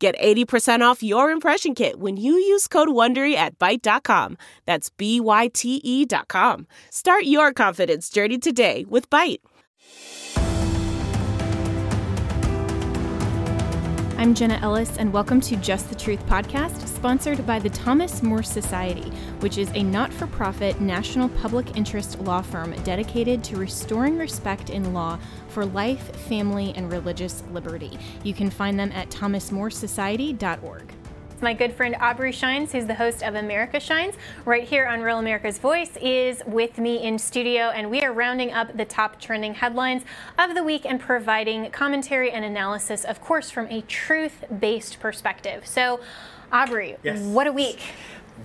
Get 80% off your impression kit when you use code WONDERY at Byte.com. That's B-Y-T-E dot com. Start your confidence journey today with Byte. I'm Jenna Ellis, and welcome to Just the Truth podcast, sponsored by the Thomas More Society, which is a not for profit national public interest law firm dedicated to restoring respect in law for life, family, and religious liberty. You can find them at thomasmoresociety.org my good friend Aubrey Shines, who's the host of America Shines, right here on Real America's Voice, is with me in studio, and we are rounding up the top trending headlines of the week and providing commentary and analysis, of course, from a truth based perspective. So, Aubrey, yes. what a week!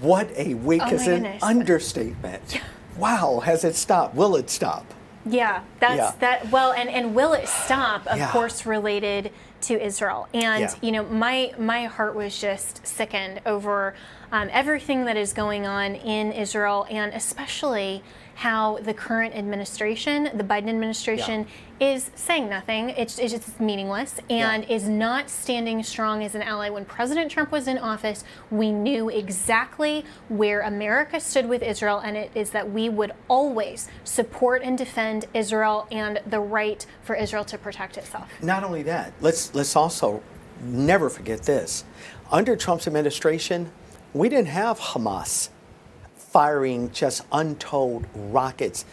What a week oh is an understatement. wow, has it stopped? Will it stop? Yeah, that's yeah. that. Well, and and will it stop? Of yeah. course, related to Israel. And yeah. you know, my my heart was just sickened over um, everything that is going on in Israel, and especially how the current administration, the Biden administration, yeah. is saying nothing. It's, it's just meaningless and yeah. is not standing strong as an ally. When President Trump was in office, we knew exactly where America stood with Israel, and it is that we would always support and defend Israel and the right for Israel to protect itself. Not only that, let's let's also never forget this. Under Trump's administration, we didn't have Hamas firing just untold rockets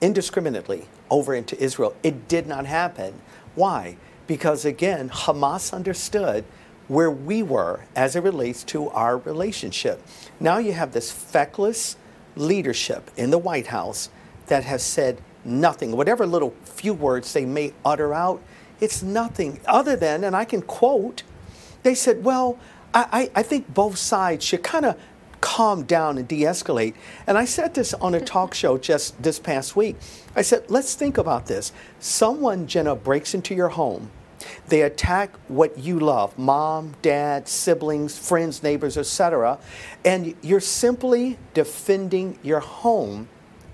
indiscriminately over into Israel. It did not happen. Why? Because again, Hamas understood where we were as it relates to our relationship. Now you have this feckless leadership in the White House that has said nothing. Whatever little few words they may utter out, it's nothing other than, and I can quote, they said, well, I, I think both sides should kind of calm down and de escalate. And I said this on a talk show just this past week. I said, let's think about this. Someone, Jenna, breaks into your home. They attack what you love mom, dad, siblings, friends, neighbors, etc. And you're simply defending your home,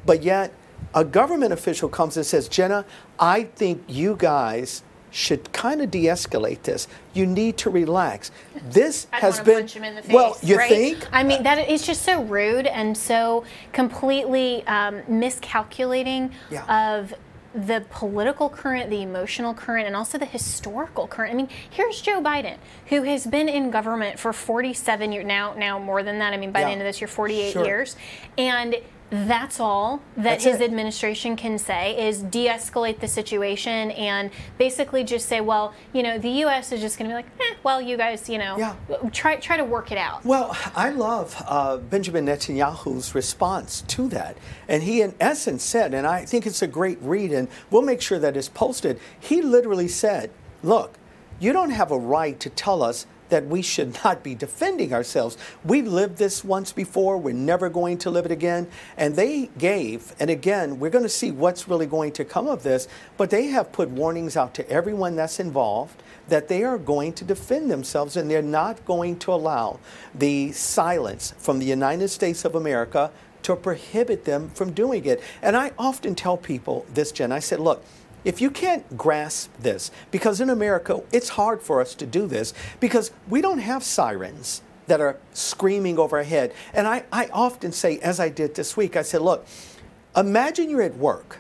but yet a government official comes and says, Jenna, I think you guys should kind of de-escalate this. You need to relax. This I'd has been face, well. You right? think? I mean, that is just so rude and so completely um, miscalculating yeah. of the political current, the emotional current, and also the historical current. I mean, here's Joe Biden, who has been in government for 47 years now, now more than that. I mean, by yeah. the end of this year, 48 sure. years, and that's all that that's his it. administration can say is de-escalate the situation and basically just say, well, you know, the U.S. is just going to be like, eh, well, you guys, you know, yeah. try try to work it out. Well, I love uh, Benjamin Netanyahu's response to that, and he, in essence, said, and I think it's a great read, and we'll make sure that it's posted. He literally said, "Look, you don't have a right to tell us." That we should not be defending ourselves. We've lived this once before, we're never going to live it again. And they gave, and again, we're going to see what's really going to come of this, but they have put warnings out to everyone that's involved that they are going to defend themselves and they're not going to allow the silence from the United States of America to prohibit them from doing it. And I often tell people this, Jen, I said, look, if you can't grasp this, because in America, it's hard for us to do this because we don't have sirens that are screaming overhead. And I, I often say, as I did this week, I said, look, imagine you're at work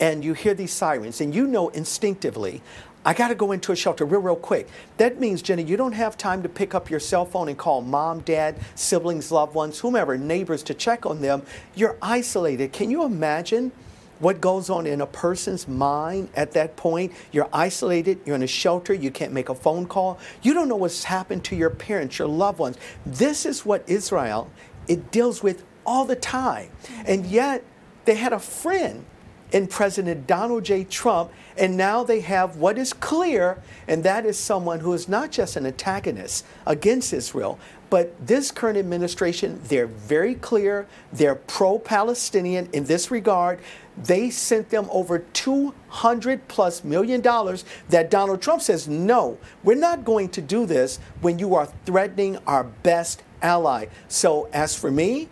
and you hear these sirens and you know instinctively, I got to go into a shelter real, real quick. That means, Jenny, you don't have time to pick up your cell phone and call mom, dad, siblings, loved ones, whomever, neighbors to check on them. You're isolated. Can you imagine? What goes on in a person's mind at that point. You're isolated, you're in a shelter, you can't make a phone call, you don't know what's happened to your parents, your loved ones. This is what Israel it deals with all the time. And yet they had a friend in President Donald J. Trump, and now they have what is clear, and that is someone who is not just an antagonist against Israel, But this current administration, they're very clear. They're pro Palestinian in this regard. They sent them over 200 plus million dollars that Donald Trump says, no, we're not going to do this when you are threatening our best ally. So, as for me,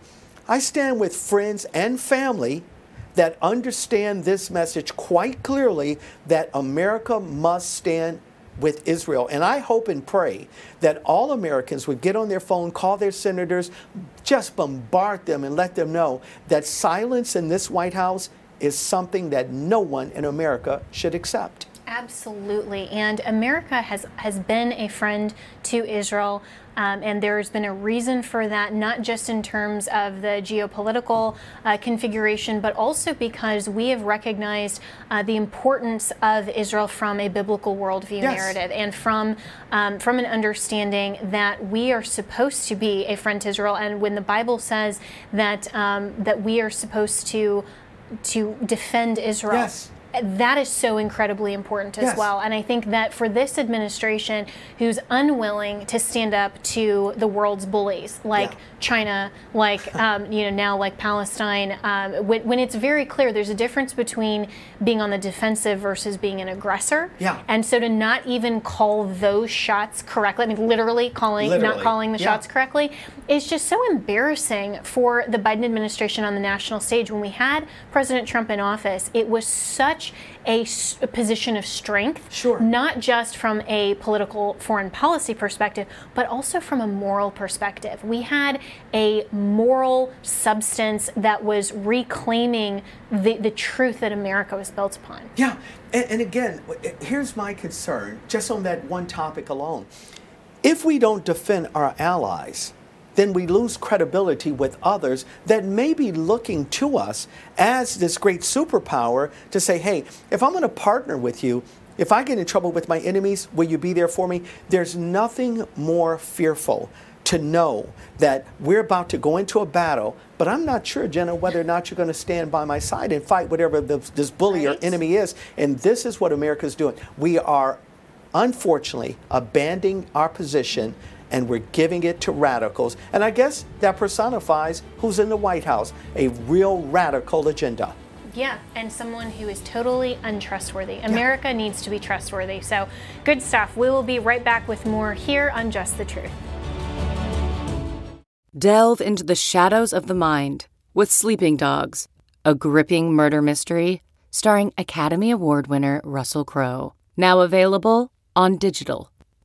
I stand with friends and family that understand this message quite clearly that America must stand with Israel. And I hope and pray that all Americans would get on their phone, call their senators, just bombard them and let them know that silence in this White House is something that no one in America should accept. Absolutely. And America has, has been a friend to Israel. Um, and there's been a reason for that, not just in terms of the geopolitical uh, configuration, but also because we have recognized uh, the importance of Israel from a biblical worldview yes. narrative and from um, from an understanding that we are supposed to be a friend to Israel. And when the Bible says that um, that we are supposed to to defend Israel. Yes that is so incredibly important as yes. well. And I think that for this administration, who's unwilling to stand up to the world's bullies, like yeah. China, like um, you know now like Palestine, um, when, when, it's very clear there's a difference between being on the defensive versus being an aggressor. Yeah. And so to not even call those shots correctly, I mean literally calling, literally. not calling the yeah. shots correctly, is just so embarrassing for the Biden administration on the national stage. When we had President Trump in office, it was such such a, a, position of strength, sure. not just from a political foreign policy perspective, but also from a moral perspective. We had a moral substance that was reclaiming the, the truth that America was built upon. Yeah, and, and again, here's my concern just on that one topic alone. If we don't defend our allies, then we lose credibility with others that may be looking to us as this great superpower to say, hey, if I'm going to partner with you, if I get in trouble with my enemies, will you be there for me? There's nothing more fearful to know that we're about to go into a battle, but I'm not sure, Jenna, whether or not you're going to stand by my side and fight whatever the, this bully right. or enemy is. And this is what America's doing. We are, unfortunately, abandoning our position and we're giving it to radicals. And I guess that personifies who's in the White House a real radical agenda. Yeah, and someone who is totally untrustworthy. America yeah. needs to be trustworthy. So, good stuff. We will be right back with more here on Just the Truth. Delve into the shadows of the mind with Sleeping Dogs, a gripping murder mystery starring Academy Award winner Russell Crowe. Now available on digital.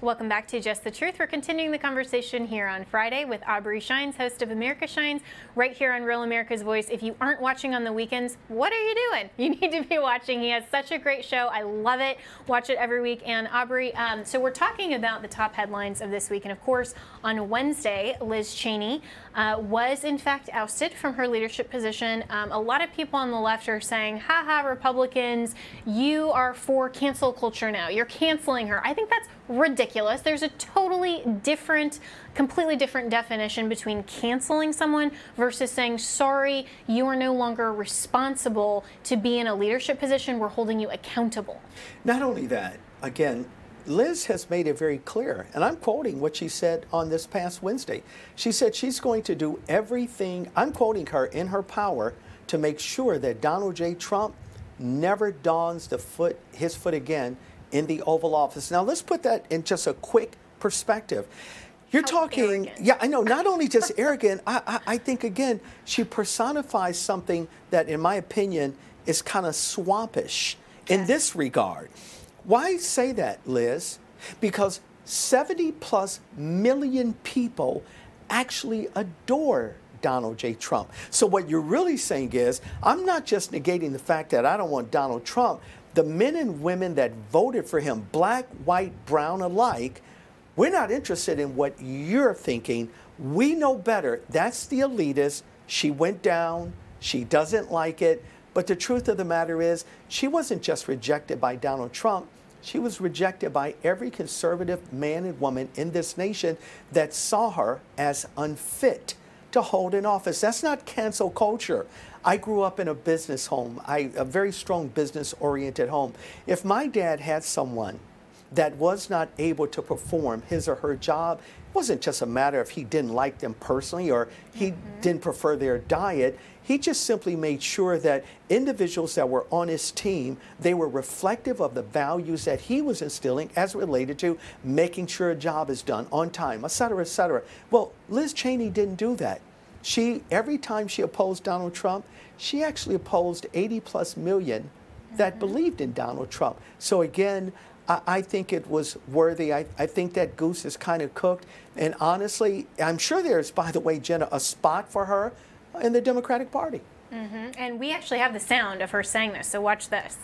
Welcome back to Just the Truth. We're continuing the conversation here on Friday with Aubrey Shines, host of America Shines, right here on Real America's Voice. If you aren't watching on the weekends, what are you doing? You need to be watching. He has such a great show. I love it. Watch it every week. And Aubrey, um, so we're talking about the top headlines of this week. And of course, on Wednesday, Liz Cheney uh, was in fact ousted from her leadership position. Um, a lot of people on the left are saying, haha, Republicans, you are for cancel culture now. You're canceling her. I think that's ridiculous. There's a totally different, completely different definition between canceling someone versus saying, sorry, you are no longer responsible to be in a leadership position. We're holding you accountable. Not only that, again, Liz has made it very clear, and I'm quoting what she said on this past Wednesday. She said she's going to do everything, I'm quoting her, in her power to make sure that Donald J. Trump never dons the foot, his foot again in the Oval Office. Now, let's put that in just a quick perspective. You're How talking, arrogant. yeah, I know, not only just arrogant, I, I, I think, again, she personifies something that, in my opinion, is kind of swampish in this regard. Why say that, Liz? Because 70 plus million people actually adore Donald J. Trump. So, what you're really saying is, I'm not just negating the fact that I don't want Donald Trump. The men and women that voted for him, black, white, brown alike, we're not interested in what you're thinking. We know better. That's the elitist. She went down. She doesn't like it. But the truth of the matter is, she wasn't just rejected by Donald Trump. She was rejected by every conservative man and woman in this nation that saw her as unfit to hold an office. That's not cancel culture. I grew up in a business home, I, a very strong business oriented home. If my dad had someone that was not able to perform his or her job, it wasn't just a matter of he didn't like them personally or he mm-hmm. didn't prefer their diet. He just simply made sure that individuals that were on his team, they were reflective of the values that he was instilling as related to making sure a job is done on time, et cetera, et cetera. Well, Liz Cheney didn't do that. She every time she opposed Donald Trump, she actually opposed 80 plus million that mm-hmm. believed in Donald Trump. So again, I, I think it was worthy. I, I think that goose is kind of cooked. And honestly, I'm sure there's, by the way, Jenna, a spot for her in the Democratic Party. Mm-hmm. And we actually have the sound of her saying this. So watch this.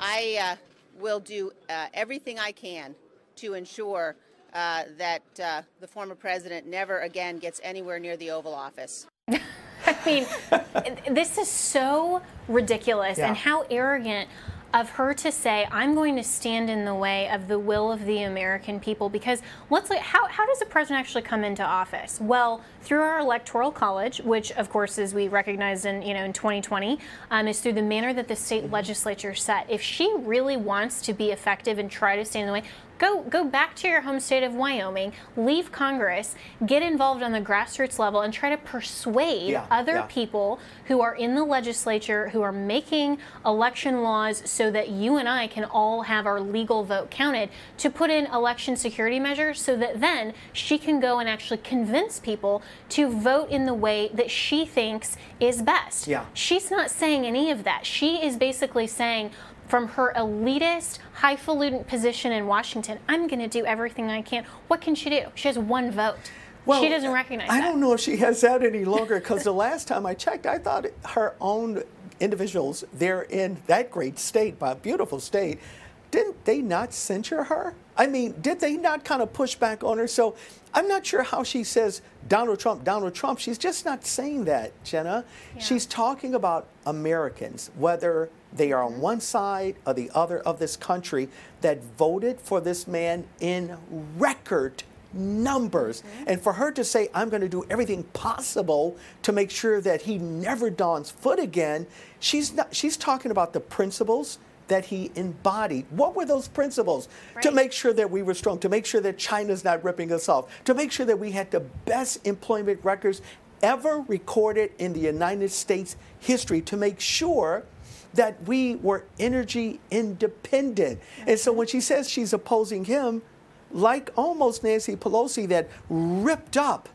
I uh, will do uh, everything I can to ensure uh, that uh, the former president never again gets anywhere near the Oval Office. I mean, this is so ridiculous, yeah. and how arrogant of her to say, I'm going to stand in the way of the will of the American people. Because let's look, how, how does a president actually come into office? Well, through our electoral college, which of course, as we recognized in, you know, in 2020, um, is through the manner that the state legislature set. If she really wants to be effective and try to stand in the way, Go, go back to your home state of Wyoming, leave Congress, get involved on the grassroots level, and try to persuade yeah, other yeah. people who are in the legislature, who are making election laws so that you and I can all have our legal vote counted, to put in election security measures so that then she can go and actually convince people to vote in the way that she thinks is best. Yeah. She's not saying any of that. She is basically saying, from her elitist, highfalutin position in Washington, I'm going to do everything I can. What can she do? She has one vote. Well, she doesn't recognize I that. don't know if she has that any longer because the last time I checked, I thought her own individuals there in that great state, a beautiful state, didn't they not censure her? I mean, did they not kind of push back on her? So I'm not sure how she says Donald Trump, Donald Trump. She's just not saying that, Jenna. Yeah. She's talking about Americans, whether they are on mm-hmm. one side or the other of this country, that voted for this man in record numbers. Mm-hmm. And for her to say, I'm going to do everything possible to make sure that he never dons foot again, she's, not, she's talking about the principles that he embodied. What were those principles? Right. To make sure that we were strong, to make sure that China's not ripping us off, to make sure that we had the best employment records ever recorded in the United States history, to make sure that we were energy independent. And so when she says she's opposing him, like almost Nancy Pelosi that ripped up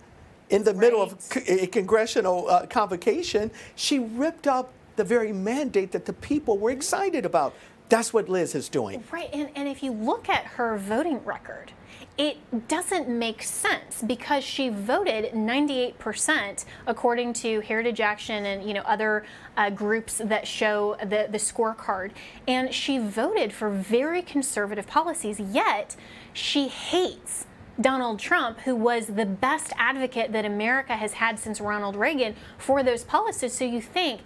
in the right. middle of a congressional uh, convocation, she ripped up the very mandate that the people were excited about. That's what Liz is doing. Right, and, and if you look at her voting record, it doesn't make sense because she voted 98% according to Heritage Action and you know other uh, groups that show the, the scorecard and she voted for very conservative policies yet she hates Donald Trump, who was the best advocate that America has had since Ronald Reagan for those policies. So you think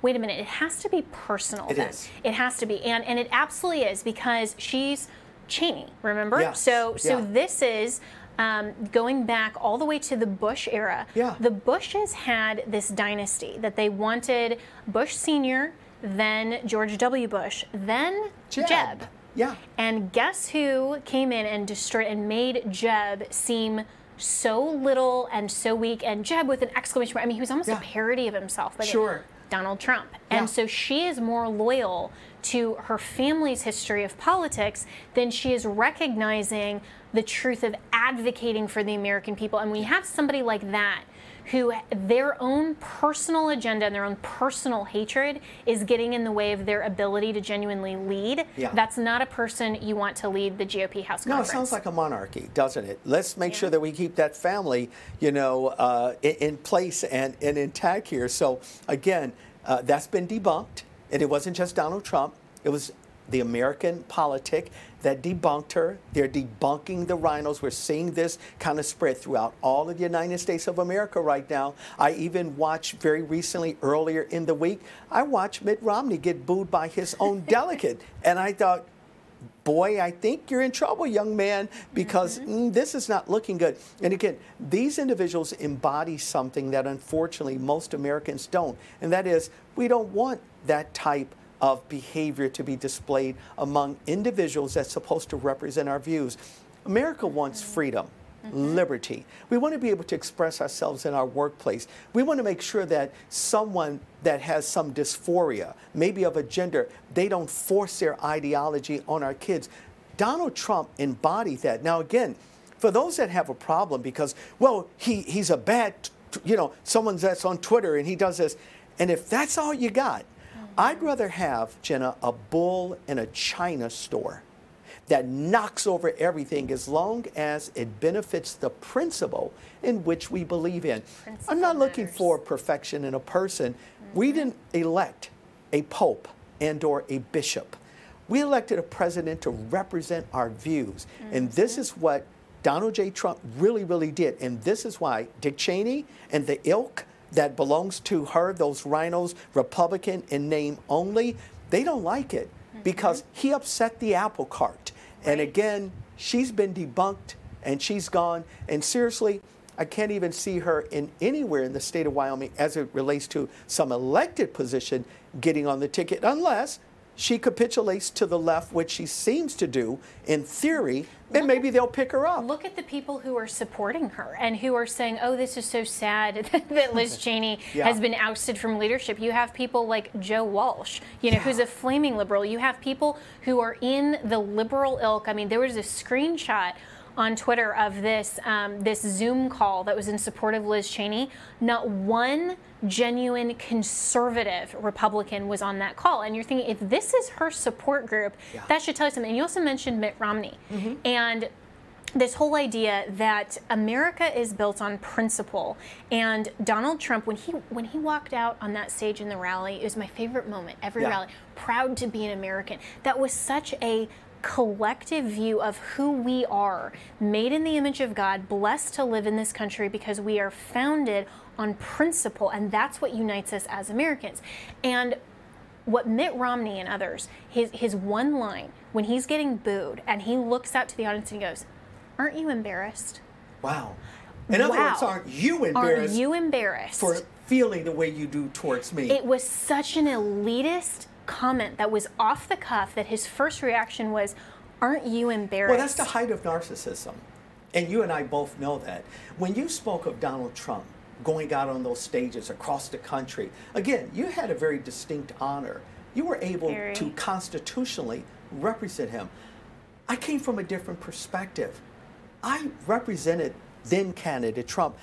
wait a minute, it has to be personal it then. Is. It has to be. And and it absolutely is because she's Cheney, remember? Yes. So so yeah. this is um, going back all the way to the Bush era. Yeah. The Bushes had this dynasty that they wanted Bush Sr., then George W. Bush, then Jeb. Jeb. Yeah. And guess who came in and destroyed and made Jeb seem so little and so weak and Jeb with an exclamation mark. I mean, he was almost yeah. a parody of himself. But sure. Donald Trump. And yeah. so she is more loyal to her family's history of politics then she is recognizing the truth of advocating for the American people. And we have somebody like that who their own personal agenda and their own personal hatred is getting in the way of their ability to genuinely lead. Yeah. That's not a person you want to lead the GOP House no, Conference. it sounds like a monarchy, doesn't it? Let's make yeah. sure that we keep that family, you know, uh, in, in, place and, and intact here. So again, uh, that's been debunked, and it wasn't just Donald Trump. It was the American politic that debunked her. They're debunking the RINOs. We're seeing this kind of spread throughout all of the United States of America right now. I even watched very recently, earlier in the week, I watched Mitt Romney get booed by his own delegate. And I thought, boy, I think you're in trouble, young man, because mm-hmm. mm, this is not looking good. And again, these individuals embody something that unfortunately most Americans don't, and that is we don't want that type of behavior to be displayed among individuals that's supposed to represent our views. America wants mm-hmm. freedom. Mm-hmm. liberty. We want to be able to express ourselves in our workplace. We want to make sure that someone that has some dysphoria, maybe of a gender, they don't force their ideology on our kids. Donald Trump embodied that. Now, again, for those that have a problem because, well, he, he's a bad, you know, someone that's on Twitter and he does this. And if that's all you got. I'd rather have, Jenna, a bull in a China store that knocks over everything as long as it benefits the principle in which we believe in. Principle I'm not looking matters. for perfection in a person. Mm-hmm. We didn't elect a pope and or a bishop. We elected a president to represent our views. Mm-hmm. And this is what Donald J. Trump really, really did. And this is why Dick Cheney and the ilk that belongs to her, those RINOs, Republican in name only, they don't like it mm-hmm. because he upset the apple cart. And again, she's been debunked and she's gone. And seriously, I can't even see her in anywhere in the state of Wyoming as it relates to some elected position getting on the ticket, unless she capitulates to the left, which she seems to do in theory, then maybe they'll pick her up. Look at the people who are supporting her and who are saying, oh, this is so sad that Liz Cheney yeah. has been ousted from leadership. You have people like Joe Walsh, you know, yeah. who's a flaming liberal. You have people who are in the liberal ilk. I mean, there was a screenshot on Twitter of this um, this Zoom call that was in support of Liz Cheney. Not one genuine conservative Republican was on that call. And you're thinking, if this is her support group, yeah. that should tell you something. And you also mentioned Mitt Romney. Mm-hmm. And this whole idea that America is built on principle and Donald Trump when he when he walked out on that stage in the rally it was my favorite moment every yeah. rally proud to be an American that was such a collective view of who we are, made in the image of God, blessed to live in this country because we are founded on principle, and that's what unites us as Americans. And what Mitt Romney and others, his, his one line when he's getting booed and he looks out to the audience and he goes, Aren't you embarrassed? Wow. In other wow. words, aren't you embarrassed? Are you embarrassed? For feeling the way you do towards me. It was such an elitist comment that was off the cuff that his first reaction was, Aren't you embarrassed? Well, that's the height of narcissism. And you and I both know that. When you spoke of Donald Trump going out on those stages across the country, again, you had a very distinct honor. You were able very. to constitutionally represent him. I came from a different perspective. I represented then candidate Trump.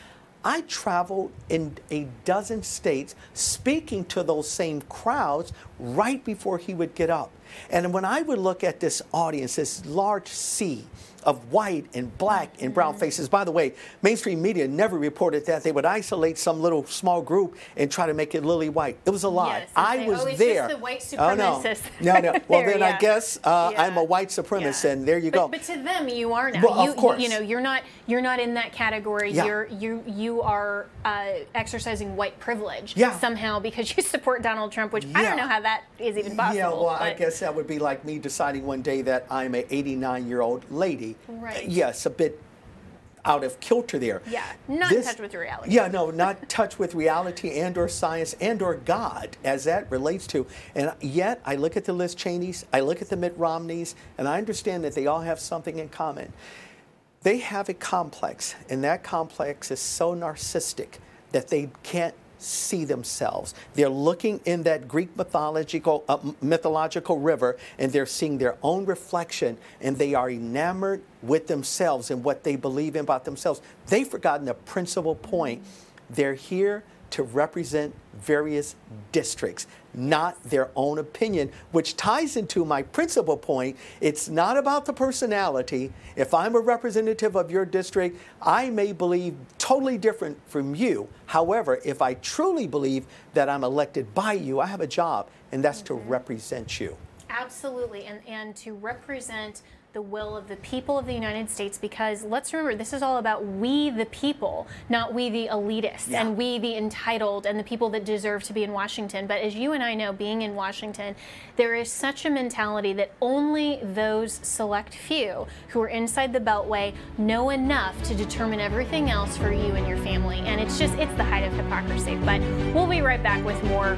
I traveled in a dozen states speaking to those same crowds right before he would get up. And when I would look at this audience, this large sea of white and black and brown faces. By the way, mainstream media never reported that. They would isolate some little small group and try to make it lily white. It was a lie. Yes, I say, was oh, there. the white supremacists. Oh, no. no, no. Well, then yeah. I guess uh, yeah. I'm a white supremacist, yeah. and there you go. But to them, you are now. Well, you, of course. You, you, know, you're not. You're not in that category. You're you you are uh, exercising white privilege somehow because you support Donald Trump, which I don't know how that is even possible. Yeah. Well, but. I guess that would be like me deciding one day that I'm a 89 year old lady. Right. Yes, a bit out of kilter there. Yeah, not this, touch with reality. Yeah, no, not touch with reality and or science and or God as that relates to. And yet I look at the Liz Cheneys, I look at the Mitt Romneys, and I understand that they all have something in common. They have a complex, and that complex is so narcissistic that they can't see themselves. They're looking in that Greek mythological, uh, mythological river and they're seeing their own reflection and they are enamored with themselves and what they believe in about themselves. They've forgotten the principal point. They're here to represent various districts, not their own opinion, which ties into my principal point. It's not about the personality. If I'm a representative of your district, I may believe totally different from you. However, if I truly believe that I'm elected by you, I have a job, and that's to mm-hmm. represent you. Absolutely, and and to represent the will of the people of the United States because let's remember this is all about we the people, not we the elitists yeah. and we the entitled and the people that deserve to be in Washington. But as you and I know, being in Washington, there is such a mentality that only those select few who are inside the Beltway know enough to determine everything else for you and your family. And it's just, it's the height of hypocrisy. But we'll be right back with more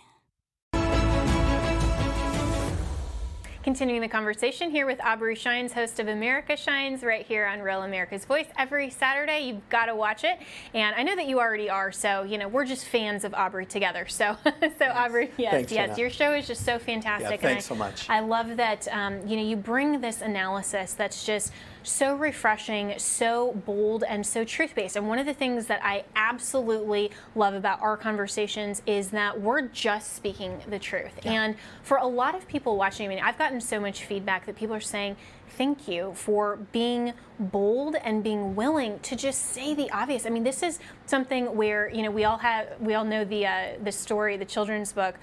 Continuing the conversation here with Aubrey Shines, host of America Shines, right here on Real America's Voice. Every Saturday, you've got to watch it. And I know that you already are, so, you know, we're just fans of Aubrey together. So, so thanks. Aubrey, yes, thanks, yes, your show is just so fantastic. Yeah, thanks I, so much. I love that, um, you know, you bring this analysis that's just so refreshing, so bold, and so truth based. And one of the things that I absolutely love about our conversations is that we're just speaking the truth. Yeah. And for a lot of people watching, I mean, I've gotten so much feedback that people are saying, thank you for being bold and being willing to just say the obvious. I mean, this is something where you know we all have we all know the uh, the story, the children's book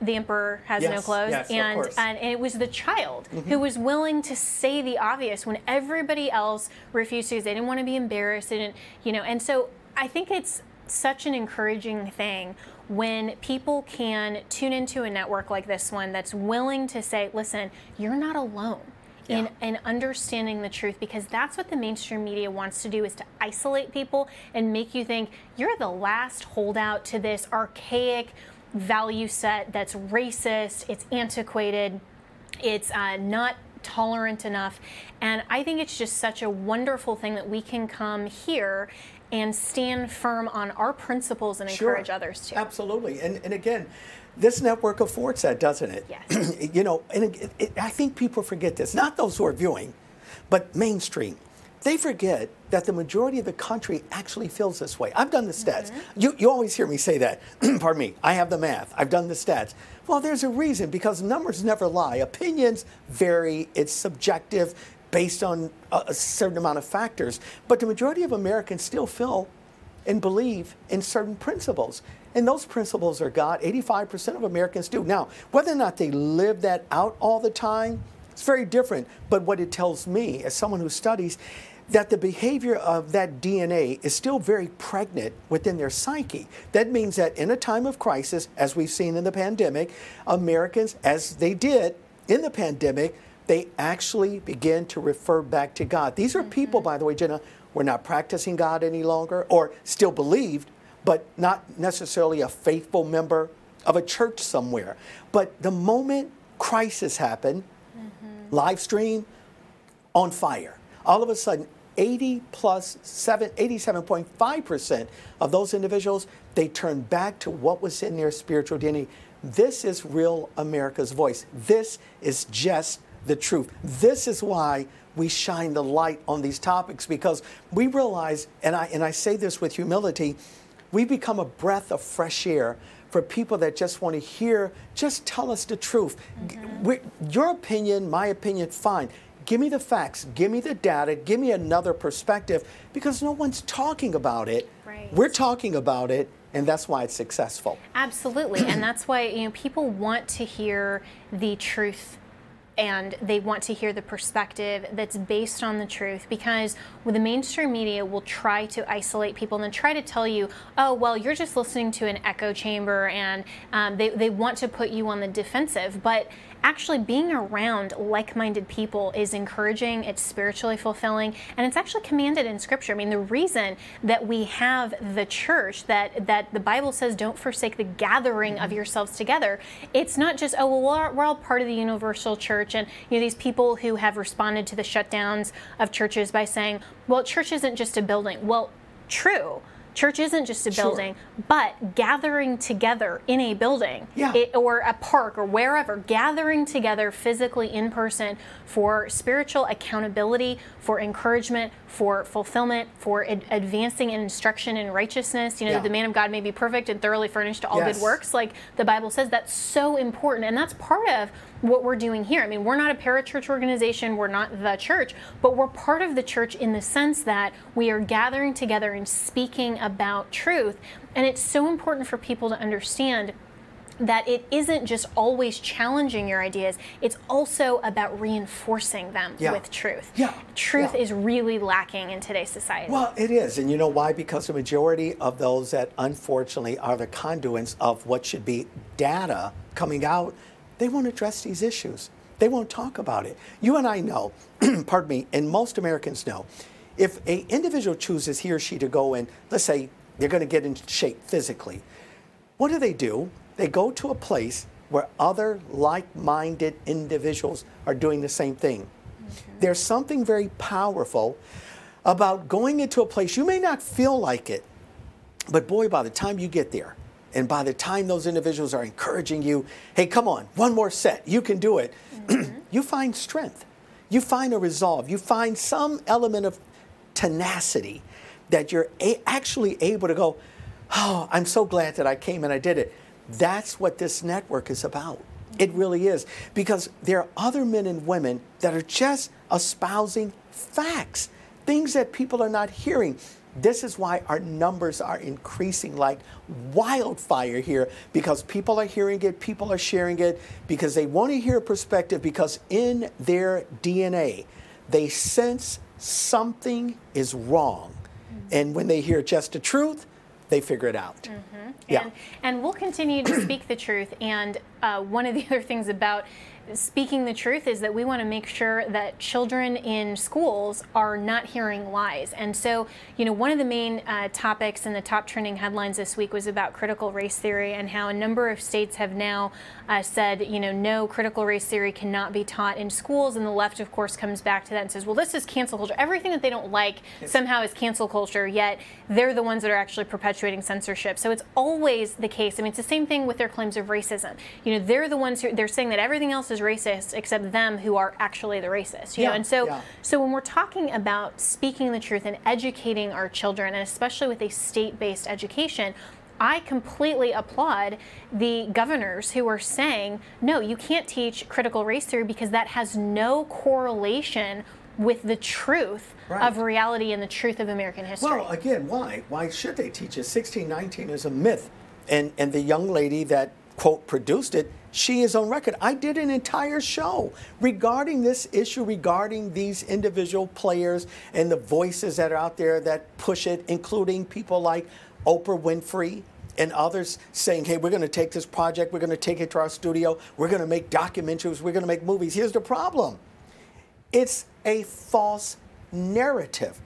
the emperor has yes, no clothes yes, and, and it was the child mm-hmm. who was willing to say the obvious when everybody else refused to they didn't want to be embarrassed and you know and so i think it's such an encouraging thing when people can tune into a network like this one that's willing to say listen you're not alone yeah. in, in understanding the truth because that's what the mainstream media wants to do is to isolate people and make you think you're the last holdout to this archaic value set that's racist, it's antiquated, it's uh, not tolerant enough. And I think it's just such a wonderful thing that we can come here and stand firm on our principles and encourage sure. others to. Absolutely. And, and again, this network affords that, doesn't it? Yes. you know, and it, it, I think people forget this, not those who are viewing, but mainstream. They forget that the majority of the country actually feels this way. I've done the stats. Mm-hmm. You, you always hear me say that. Pardon me. I have the math. I've done the stats. Well, there's a reason because numbers never lie. Opinions vary. It's subjective based on a, a certain amount of factors. But the majority of Americans still feel and believe in certain principles. And those principles are God. 85% of Americans do. Now, whether or not they live that out all the time, it's very different. But what it tells me, as someone who studies, that the behavior of that DNA is still very pregnant within their psyche. That means that in a time of crisis, as we've seen in the pandemic, Americans, as they did in the pandemic, they actually begin to refer back to God. These are mm-hmm. people, by the way, Jenna, who were not practicing God any longer or still believed, but not necessarily a faithful member of a church somewhere. But the moment crisis happened, mm-hmm. live stream on fire. All of a sudden, 80 plus 7, 87.5% of those individuals, they turn back to what was in their spiritual DNA. This is real America's voice. This is just the truth. This is why we shine the light on these topics because we realize, and I, and I say this with humility, we become a breath of fresh air for people that just want to hear, just tell us the truth. Mm-hmm. Your opinion, my opinion, fine. Give me the facts, give me the data, give me another perspective because no one's talking about it. Right. We're talking about it and that's why it's successful. Absolutely. and that's why you know people want to hear the truth and they want to hear the perspective that's based on the truth because the mainstream media will try to isolate people and then try to tell you, oh, well, you're just listening to an echo chamber and um, they, they want to put you on the defensive. But actually being around like-minded people is encouraging it's spiritually fulfilling and it's actually commanded in scripture i mean the reason that we have the church that that the bible says don't forsake the gathering mm-hmm. of yourselves together it's not just oh well we're, we're all part of the universal church and you know these people who have responded to the shutdowns of churches by saying well church isn't just a building well true church isn't just a building, sure. but gathering together in a building yeah. it, or a park or wherever, gathering together physically in person for spiritual accountability, for encouragement, for fulfillment, for ad- advancing in instruction in righteousness. You know, yeah. the man of God may be perfect and thoroughly furnished to all yes. good works. Like the Bible says, that's so important. And that's part of what we're doing here. I mean, we're not a parachurch organization, we're not the church, but we're part of the church in the sense that we are gathering together and speaking about truth. And it's so important for people to understand that it isn't just always challenging your ideas, it's also about reinforcing them yeah. with truth. Yeah. Truth yeah. is really lacking in today's society. Well, it is. And you know why? Because the majority of those that unfortunately are the conduits of what should be data coming out they won't address these issues. They won't talk about it. You and I know, pardon me, and most Americans know, if an individual chooses he or she to go in, let's say they're going to get in shape physically, what do they do? They go to a place where other like minded individuals are doing the same thing. Okay. There's something very powerful about going into a place. You may not feel like it, but boy, by the time you get there, and by the time those individuals are encouraging you, hey, come on, one more set, you can do it, mm-hmm. you find strength. You find a resolve. You find some element of tenacity that you're a- actually able to go, oh, I'm so glad that I came and I did it. That's what this network is about. It really is. Because there are other men and women that are just espousing facts, things that people are not hearing. This is why our numbers are increasing like wildfire here because people are hearing it, people are sharing it because they want to hear a perspective because in their DNA, they sense something is wrong. Mm-hmm. And when they hear just the truth, they figure it out. Mm-hmm. Yeah. And, and we'll continue to speak the truth. And uh, one of the other things about speaking the truth is that we want to make sure that children in schools are not hearing lies. And so, you know, one of the main uh, topics in the top trending headlines this week was about critical race theory and how a number of states have now uh, said, you know, no, critical race theory cannot be taught in schools. And the left, of course, comes back to that and says, well, this is cancel culture. Everything that they don't like somehow is cancel culture, yet they're the ones that are actually perpetuating censorship. So it's always the case. I mean, it's the same thing with their claims of racism. You know, they're the ones who they're saying that everything else is is racist except them who are actually the racist. You yeah, know, and so yeah. so when we're talking about speaking the truth and educating our children, and especially with a state-based education, I completely applaud the governors who are saying, no, you can't teach critical race theory because that has no correlation with the truth right. of reality and the truth of American history. Well, again, why? Why should they teach it? 1619 is a myth. And, and the young lady that, quote, produced it she is on record. I did an entire show regarding this issue, regarding these individual players and the voices that are out there that push it, including people like Oprah Winfrey and others saying, hey, we're going to take this project, we're going to take it to our studio, we're going to make documentaries, we're going to make movies. Here's the problem it's a false narrative.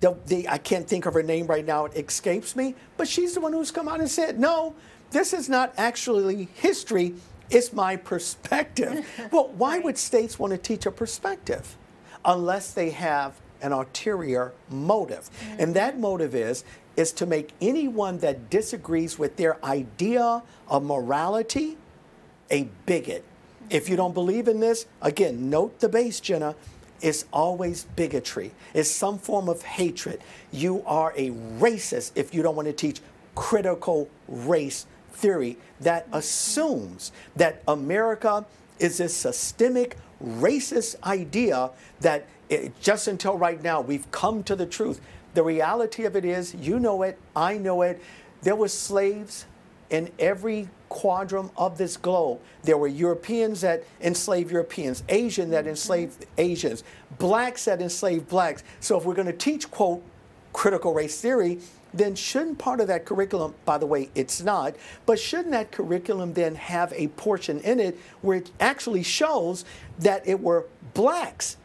The, the, I can't think of her name right now, it escapes me, but she's the one who's come out and said, no, this is not actually history, it's my perspective. well, why would states want to teach a perspective unless they have an ulterior motive? Mm-hmm. And that motive is is to make anyone that disagrees with their idea of morality a bigot. If you don't believe in this, again, note the base, Jenna. It's always bigotry. It's some form of hatred. You are a racist if you don't want to teach critical race theory that assumes that America is a systemic racist idea that it, just until right now we've come to the truth. The reality of it is, you know it, I know it. There were slaves in every quadrant of this globe. There were Europeans that enslaved Europeans, Asian that enslaved Asians, blacks that enslaved blacks. So if we're going to teach, quote, critical race theory, then shouldn't part of that curriculum, by the way, it's not, but shouldn't that curriculum then have a portion in it where it actually shows that it were blacks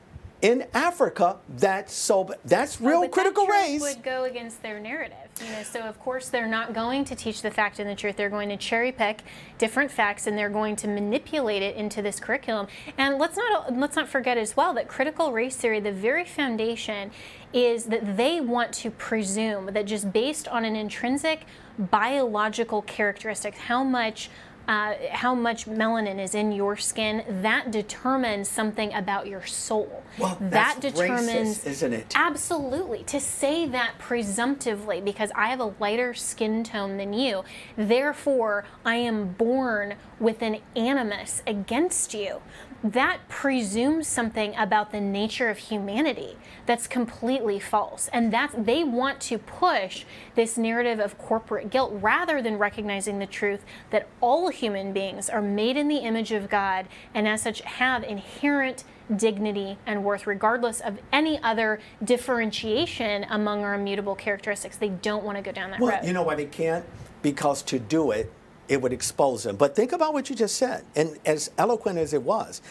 in Africa that so that's real critical that race would go against their narrative. You know, so of course they're not going to teach the fact and the truth. They're going to cherry pick different facts and they're going to manipulate it into this curriculum. And let's not let's not forget as well that critical race theory, the very foundation, is that they want to presume that just based on an intrinsic biological characteristic, how much uh, how much melanin is in your skin, that determines something about your soul. Well, that determines, racist, isn't it? Absolutely. To say that presumptively, because I have a lighter skin tone than you, therefore I am born with an animus against you that presumes something about the nature of humanity that's completely false. And that's they want to push this narrative of corporate guilt rather than recognizing the truth that all human beings are made in the image of God and as such have inherent dignity and worth regardless of any other differentiation among our immutable characteristics. They don't want to go down that well, road. You know why they can't? Because to do it it would expose them. But think about what you just said, and as eloquent as it was,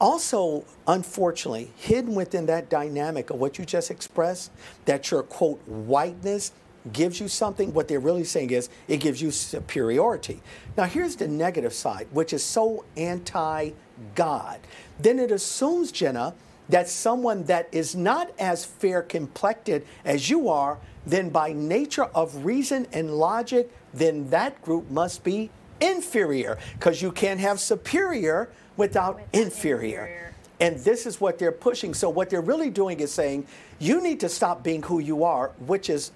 also, unfortunately, hidden within that dynamic of what you just expressed, that your quote whiteness gives you something, what they're really saying is it gives you superiority. Now, here's the negative side, which is so anti God. Then it assumes, Jenna, that someone that is not as fair complected as you are, then by nature of reason and logic, then that group must be inferior because you can't have superior without, without inferior. inferior. And this is what they're pushing. So, what they're really doing is saying, you need to stop being who you are, which is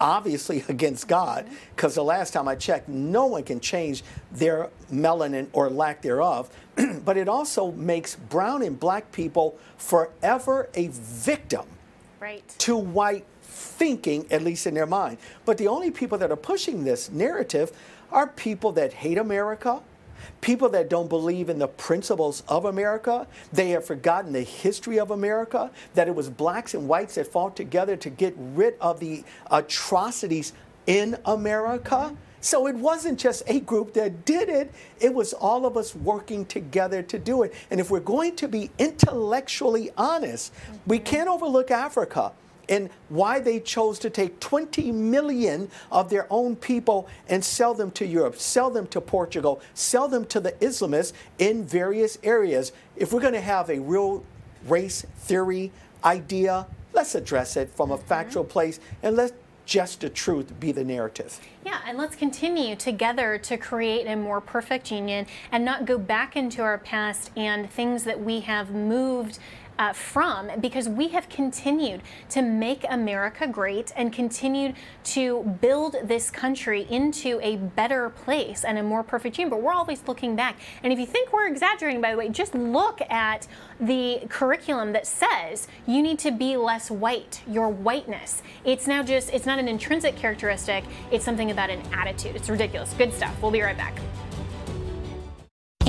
obviously against God, because mm-hmm. the last time I checked, no one can change their melanin or lack thereof. but it also makes brown and black people forever a victim right. to white thinking, at least in their mind. But the only people that are pushing this narrative are people that hate America, people that don't believe in the principles of America. They have forgotten the history of America, that it was blacks and whites that fought together to get rid of the atrocities in America. So it wasn't just a group that did it, it was all of us working together to do it. And if we're going to be intellectually honest, we mm-hmm. can't overlook Africa and why they chose to take 20 million of their own people and sell them to Europe, sell them to Portugal, sell them to the Islamists in various areas. If we're going to have a real race theory idea, let's address it from a mm-hmm. factual place and let just the truth be the narrative. Yeah, and let's continue together to create a more perfect union and not go back into our past and things that we have moved uh, from because we have continued to make America great and continued to build this country into a better place and a more perfect union. But we're always looking back. And if you think we're exaggerating, by the way, just look at the curriculum that says you need to be less white, your whiteness. It's now just, it's not an intrinsic characteristic, it's something about an attitude. It's ridiculous. Good stuff. We'll be right back.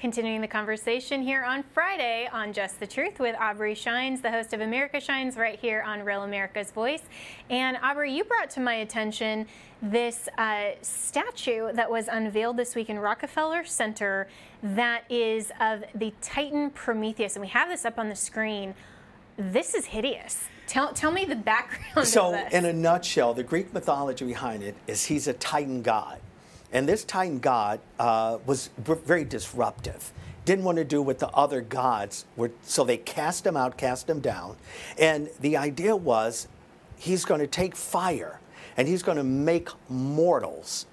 Continuing the conversation here on Friday on Just the Truth with Aubrey Shines, the host of America Shines, right here on Real America's Voice. And Aubrey, you brought to my attention this uh, statue that was unveiled this week in Rockefeller Center that is of the Titan Prometheus. And we have this up on the screen. This is hideous. Tell, tell me the background so, in a nutshell, the Greek mythology behind it is he's a Titan god. And this Titan god uh, was very disruptive. Didn't want to do what the other gods were, so they cast him out, cast him down. And the idea was he's going to take fire and he's going to make mortals.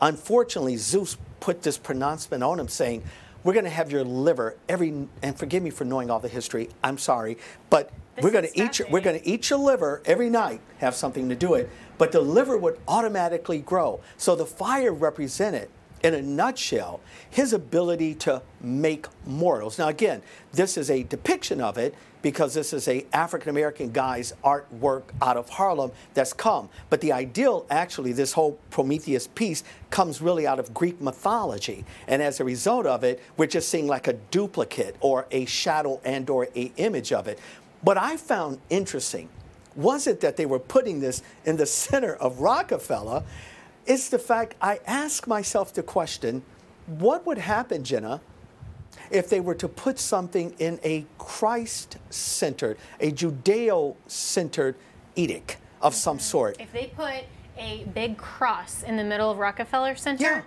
Unfortunately, Zeus put this pronouncement on him saying, we're going to have your liver every and forgive me for knowing all the history i'm sorry but this we're going to eat your, we're going to eat your liver every night have something to do it but the liver would automatically grow. So the fire represented in a nutshell, his ability to make mortals. Now, again, this is a depiction of it because this is a African American guy's artwork out of Harlem that's come. But the ideal, actually, this whole Prometheus piece comes really out of Greek mythology, and as a result of it, we're just seeing like a duplicate or a shadow and/or a image of it. What I found interesting was it that they were putting this in the center of Rockefeller? Is the fact I ask myself the question what would happen, Jenna, if they were to put something in a Christ centered, a Judeo centered edict of some sort? If they put a big cross in the middle of Rockefeller Center, yeah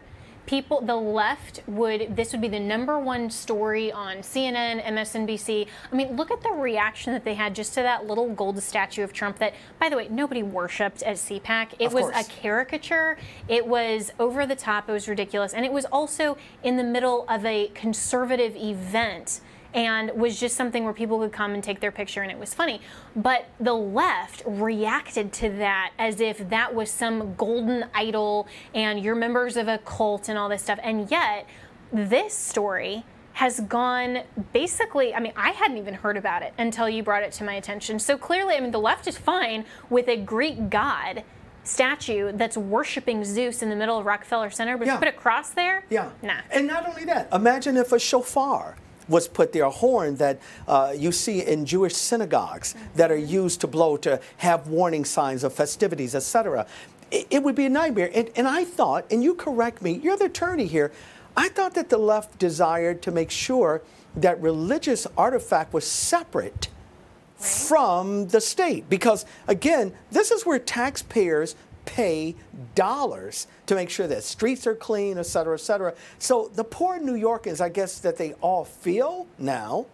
people, the left would, this would be the number one story on CNN, MSNBC. I mean, look at the reaction that they had just to that little gold statue of Trump that, by the way, nobody worshiped at CPAC. It of was course. a caricature, it was over the top, it was ridiculous, and it was also in the middle of a conservative event and was just something where people could come and take their picture and it was funny. But the left reacted to that as if that was some golden idol and you're members of a cult and all this stuff. And yet, this story has gone basically, I mean, I hadn't even heard about it until you brought it to my attention. So clearly, I mean, the left is fine with a Greek god statue that's worshiping Zeus in the middle of Rockefeller Center, but yeah. put a cross there? Yeah. Nah. And not only that, imagine if a shofar was put there, a horn that uh, you see in Jewish synagogues mm-hmm. that are used to blow to have warning signs of festivities, etc. It, it, would be a nightmare. And, and I thought, and you correct me, you're the attorney here, I thought that the left desired to make sure that religious artifact was separate from the state. Because again, this is where taxpayers pay dollars to make sure that streets are clean, et cetera, et cetera. So the poor New Yorkers, I guess that they all feel now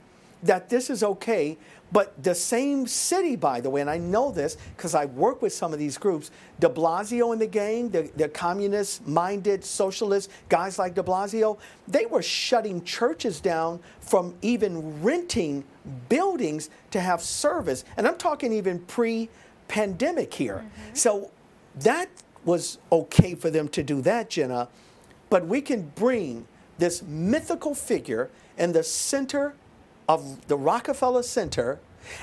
that this is okay. But the same city, by the way, and I know this because I work with some of these groups, de Blasio and the gang, the, the communist minded socialist guys like de Blasio, they were shutting churches down from even renting buildings to have service. And I'm talking even pre pandemic here. Mm-hmm. So that was okay for them to do that, Jenna, but we can bring this mythical figure in the center of the Rockefeller Center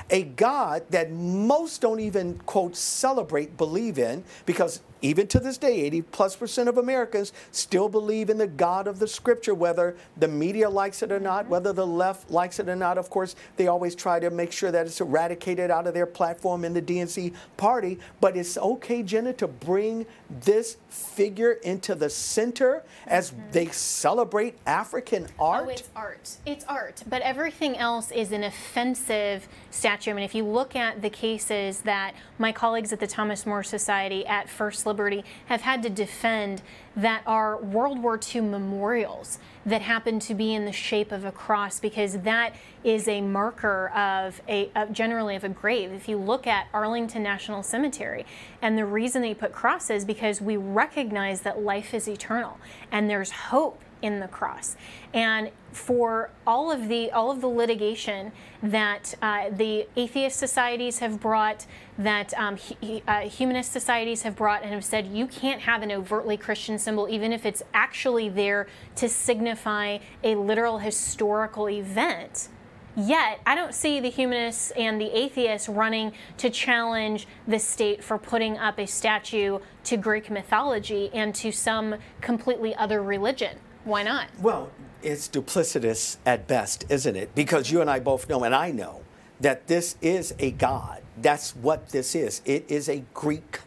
a God that most don't even, quote, celebrate, believe in, because even to this day, 80 plus percent of Americans still believe in the God of the scripture, whether the media likes it or not, whether the left likes it or not. Of course, they always try to make sure that it's eradicated out of their platform in the DNC party. But it's okay, Jenna, to bring this figure into the center as mm-hmm. they celebrate African art. Oh, it's art. It's art. But everything else is an offensive statue. I mean, if you look at the cases that my colleagues at the Thomas More Society at First Liberty have had to defend that are World War II memorials that happen to be in the shape of a cross because that is a marker of a of generally of a grave. If you look at Arlington National Cemetery, and the reason they put crosses because we recognize that life is eternal and there's hope in the cross. And for all of the all of the litigation that uh, the atheist societies have brought, that um, he, uh, humanist societies have brought, and have said you can't have an overtly Christian symbol, even if it's actually there to signify a literal historical event. Yet, I don't see the humanists and the atheists running to challenge the state for putting up a statue to Greek mythology and to some completely other religion. Why not? Well, it's duplicitous at best, isn't it? Because you and I both know, and I know, that this is a God. That's what this is. It is a Greek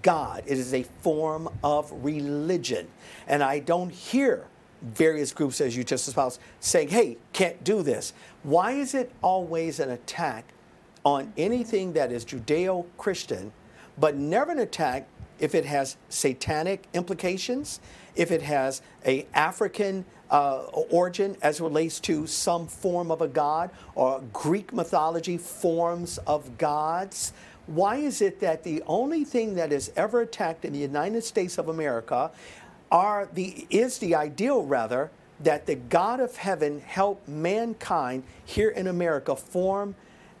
God, it is a form of religion. And I don't hear various groups, as you just espoused, saying, hey, can't do this. Why is it always an attack on anything that is Judeo Christian, but never an attack if it has satanic implications, if it has a African uh, origin as relates to some form of a god or Greek mythology forms of gods. Why is it that the only thing that is ever attacked in the United States of America are the is the ideal rather that the God of heaven help mankind here in America form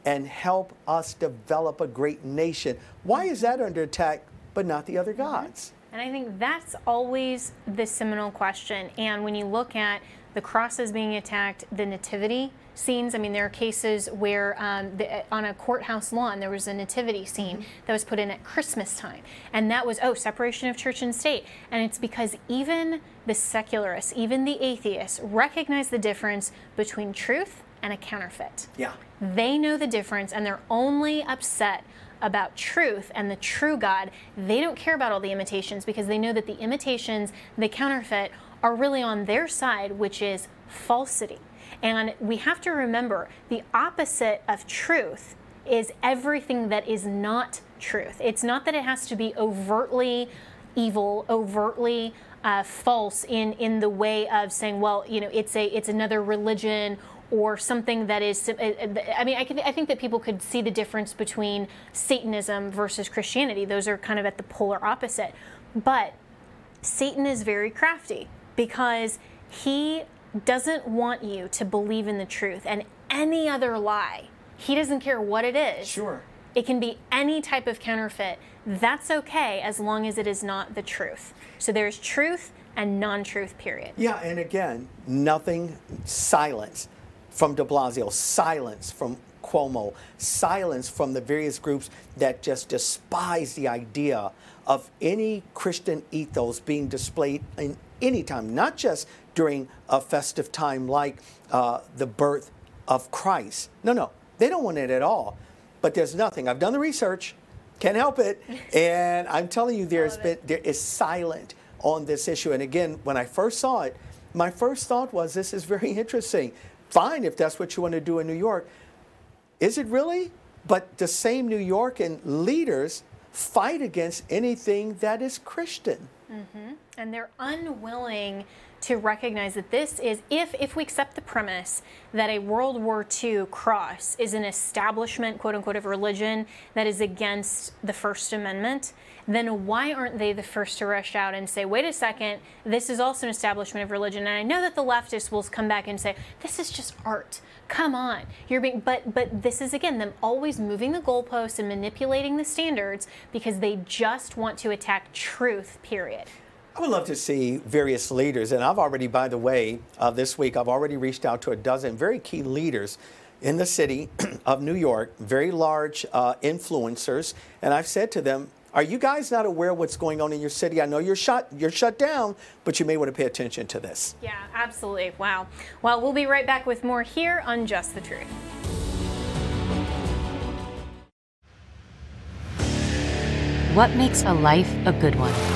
and help us develop a great nation? Why is that under attack but not the other gods? And I think that's always the seminal question. And when you look at the crosses being attacked, the nativity scenes. I mean, there are cases where um, the, on a courthouse lawn there was a nativity scene mm-hmm. that was put in at Christmas time, and that was oh separation of church and state. And it's because even the secularists, even the atheists, recognize the difference between truth and a counterfeit. Yeah, they know the difference, and they're only upset about truth and the true God, they don't care about all the imitations because they know that the imitations, the counterfeit, are really on their side, which is falsity. And we have to remember the opposite of truth is everything that is not truth. It's not that it has to be overtly evil, overtly uh, false in in the way of saying, well, you know, it's a it's another religion or something that is. Uh, uh, I mean, I, I think that people could see the difference between Satanism versus Christianity. Those are kind of at the polar opposite. But Satan is very crafty because he doesn't want you to believe in the truth and any other lie. He doesn't care what it is. Sure. It can be any type of counterfeit. That's okay as long as it is not the truth. So there's truth and non truth, period. Yeah, and again, nothing, silence from de Blasio, silence from Cuomo, silence from the various groups that just despise the idea of any Christian ethos being displayed in any time, not just during a festive time like uh, the birth of Christ. No, no, they don't want it at all. But there's nothing. I've done the research, can't help it, and I'm telling you, there's been there is silent on this issue. And again, when I first saw it, my first thought was, this is very interesting. Fine, if that's what you want to do in New York. Is it really? But the same New York and leaders fight against anything that is Christian. Mm-hmm. And they're unwilling to recognize that this is, if, if we accept the premise that a World War II cross is an establishment, quote unquote, of religion that is against the First Amendment, then why aren't they the first to rush out and say, wait a second, this is also an establishment of religion? And I know that the leftists will come back and say, this is just art. Come on, you're being, but but this is again them always moving the goalposts and manipulating the standards because they just want to attack truth. Period. I would love to see various leaders, and I've already, by the way, uh, this week I've already reached out to a dozen very key leaders in the city of New York, very large uh, influencers, and I've said to them, "Are you guys not aware of what's going on in your city? I know you're shut, you're shut down, but you may want to pay attention to this." Yeah, absolutely. Wow. Well, we'll be right back with more here on Just the Truth. What makes a life a good one?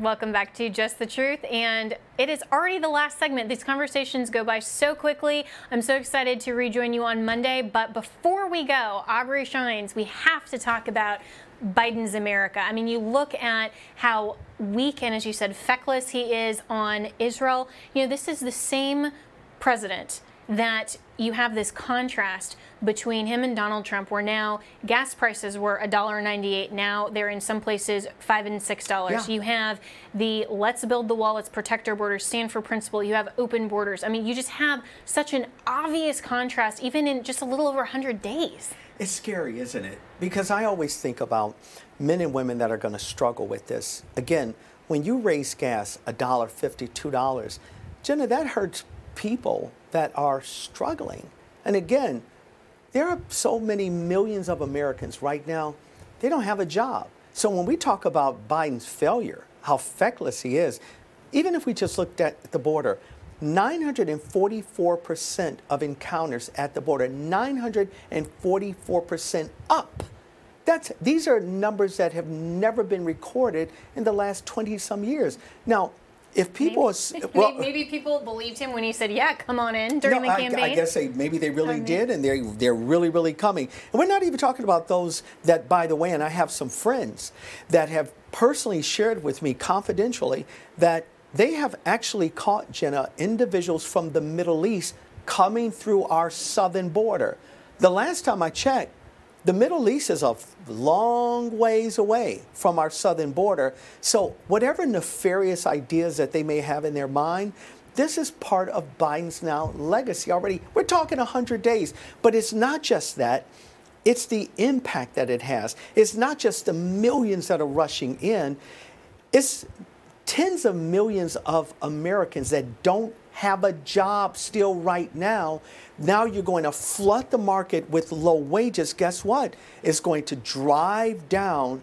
Welcome back to Just the Truth. And it is already the last segment. These conversations go by so quickly. I'm so excited to rejoin you on Monday. But before we go, Aubrey Shines, we have to talk about Biden's America. I mean, you look at how weak and, as you said, feckless he is on Israel. You know, this is the same president that you have this contrast between him and Donald Trump, where now gas prices were $1.98. Now they're in some places five and six dollars. Yeah. You have the let's build the wall, let's protect our borders, stand for principle. You have open borders. I mean, you just have such an obvious contrast, even in just a little over 100 days. It's scary, isn't it? Because I always think about men and women that are going to struggle with this. Again, when you raise gas $1.50, $2, Jenna, that hurts people that are struggling. And again, there are so many millions of Americans right now, they don't have a job. So when we talk about Biden's failure, how feckless he is, even if we just looked at the border, 944% of encounters at the border, 944% up. That's, these are numbers that have never been recorded in the last 20 some years. Now, if people maybe, well, maybe people believed him when he said, "Yeah, come on in" during no, the campaign. I, I guess they maybe they really I mean, did, and they're they're really really coming. And we're not even talking about those that, by the way, and I have some friends that have personally shared with me confidentially that they have actually caught Jenna individuals from the Middle East coming through our southern border. The last time I checked, the Middle East is a long ways away from our southern border. So, whatever nefarious ideas that they may have in their mind, this is part of Biden's now legacy already. We're talking 100 days, but it's not just that. It's the impact that it has. It's not just the millions that are rushing in. It's tens of millions of Americans that don't have a job still right now. Now you're going to flood the market with low wages. Guess what? It's going to drive down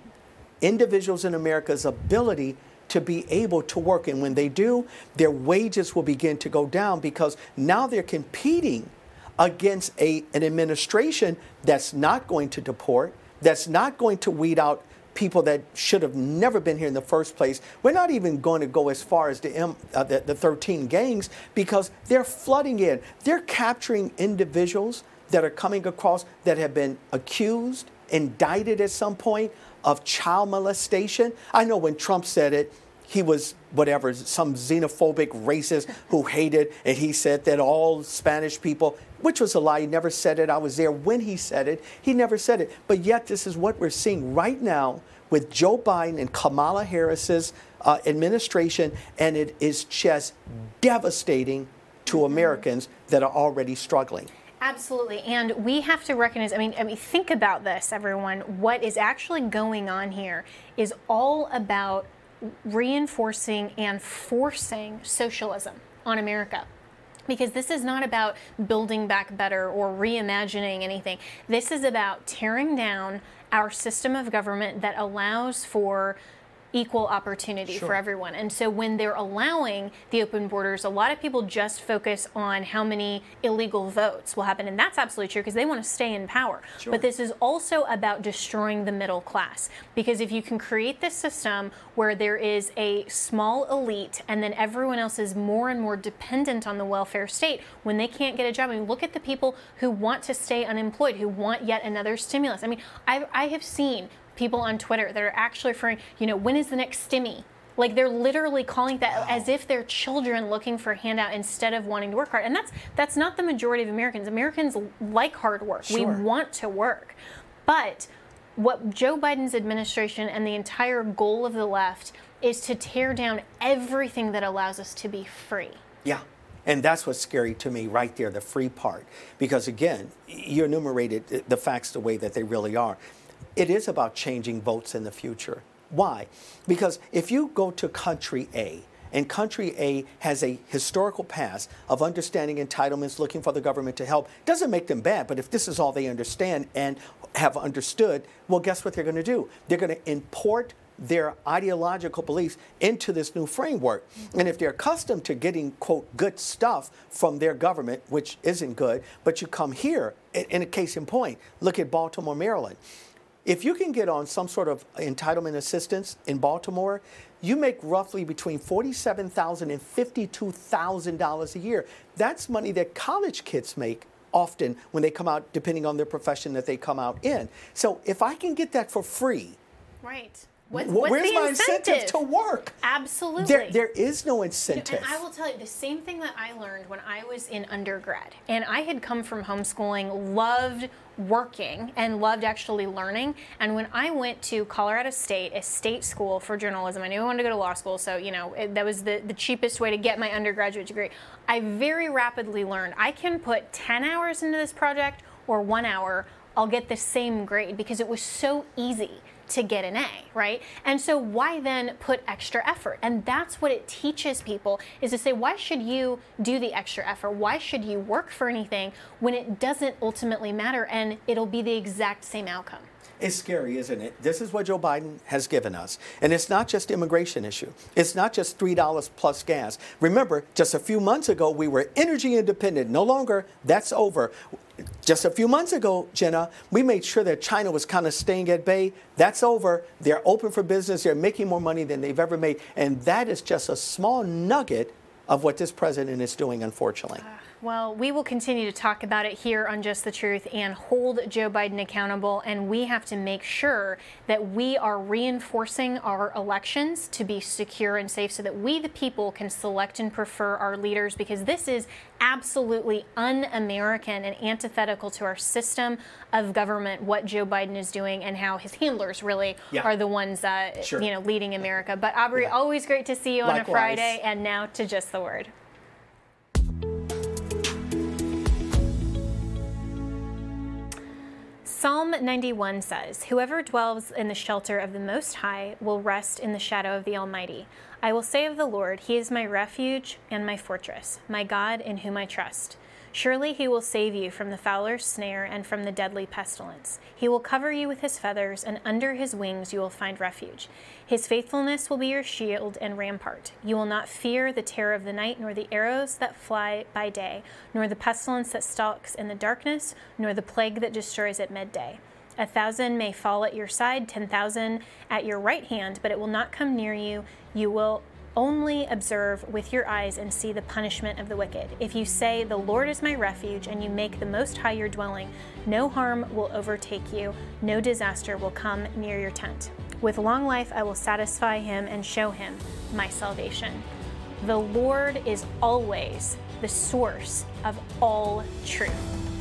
individuals in America's ability to be able to work. And when they do, their wages will begin to go down because now they're competing against a, an administration that's not going to deport, that's not going to weed out people that should have never been here in the first place. We're not even going to go as far as the, M, uh, the, the 13 gangs because they're flooding in. They're capturing individuals that are coming across that have been accused, indicted at some point of child molestation. I know when Trump said it, he was whatever, some xenophobic racist who hated, and he said that all Spanish people, which was a lie, he never said it. I was there when he said it. He never said it. But yet, this is what we're seeing right now with Joe Biden and Kamala Harris's uh, administration, and it is just devastating to mm-hmm. Americans that are already struggling. Absolutely, and we have to recognize. I mean, I mean, think about this, everyone. What is actually going on here is all about reinforcing and forcing socialism on America. Because this is not about building back better or reimagining anything. This is about tearing down our system of government that allows for equal opportunity sure. for everyone. And so when they're allowing the open borders, a lot of people just focus on how many illegal votes will happen. And that's absolutely true because they want to stay in power. Sure. But this is also about destroying the middle class. Because if you can create this system where there is a small elite and then everyone else is more and more dependent on the welfare state when they can't get a job, I mean, look at the people who want to stay unemployed, who want yet another stimulus. I mean, I, I have seen people on Twitter that are actually referring, you know, when is the next stimmy? Like they're literally calling that wow. as if they're children looking for a handout instead of wanting to work hard. And that's that's not the majority of Americans. Americans like hard work. Sure. We want to work. But what Joe Biden's administration and the entire goal of the left is to tear down everything that allows us to be free. Yeah. And that's what's scary to me right there, the free part. Because again, you enumerated the facts the way that they really are it is about changing votes in the future. Why? Because if you go to country A, and country A has a historical past of understanding entitlements, looking for the government to help. Doesn't make them bad, but if this is all they understand and have understood, well, guess what they're going to do? They're going to import their ideological beliefs into this new framework. And if they're accustomed to getting, quote, good stuff from their government, which isn't good, but you come here, in a case in point, look at Baltimore, Maryland. If you can get on some sort of entitlement assistance in Baltimore, you make roughly between $47,000 and $52,000 a year. That's money that college kids make often when they come out, depending on their profession that they come out in. So if I can get that for free, right. What's, what's Where's my incentive? incentive? to work? Absolutely. There, there is no incentive. And I will tell you the same thing that I learned when I was in undergrad. And I had come from homeschooling, loved working, and loved actually learning. And when I went to Colorado State, a state school for journalism, I knew I wanted to go to law school, so you know it, that was the, the cheapest way to get my undergraduate degree. I very rapidly learned I can put 10 hours into this project or one hour, I'll get the same grade because it was so easy to get an A, right? And so why then put extra effort? And that's what it teaches people is to say, why should you do the extra effort? Why should you work for anything when it doesn't ultimately matter and it'll be the exact same outcome? It's scary, isn't it? This is what Joe Biden has given us. And it's not just immigration issue. It's not just $3 plus gas. Remember, just a few months ago, we were energy independent. No longer, that's over. Just a few months ago, Jenna, we made sure that China was kind of staying at bay. That's over. They're open for business. They're making more money than they've ever made. And that is just a small nugget of what this president is doing, unfortunately. Ah. Well, we will continue to talk about it here on Just the Truth and hold Joe Biden accountable. And we have to make sure that we are reinforcing our elections to be secure and safe so that we, the people, can select and prefer our leaders because this is absolutely un American and antithetical to our system of government, what Joe Biden is doing and how his handlers really yeah. are the ones uh, sure. you know, leading America. But Aubrey, yeah. always great to see you Likewise. on a Friday. And now to Just the Word. Psalm 91 says, Whoever dwells in the shelter of the Most High will rest in the shadow of the Almighty. I will say of the Lord, He is my refuge and my fortress, my God in whom I trust. Surely he will save you from the fowler's snare and from the deadly pestilence. He will cover you with his feathers, and under his wings you will find refuge. His faithfulness will be your shield and rampart. You will not fear the terror of the night, nor the arrows that fly by day, nor the pestilence that stalks in the darkness, nor the plague that destroys at midday. A thousand may fall at your side, ten thousand at your right hand, but it will not come near you. You will only observe with your eyes and see the punishment of the wicked. If you say, The Lord is my refuge, and you make the Most High your dwelling, no harm will overtake you, no disaster will come near your tent. With long life I will satisfy him and show him my salvation. The Lord is always the source of all truth.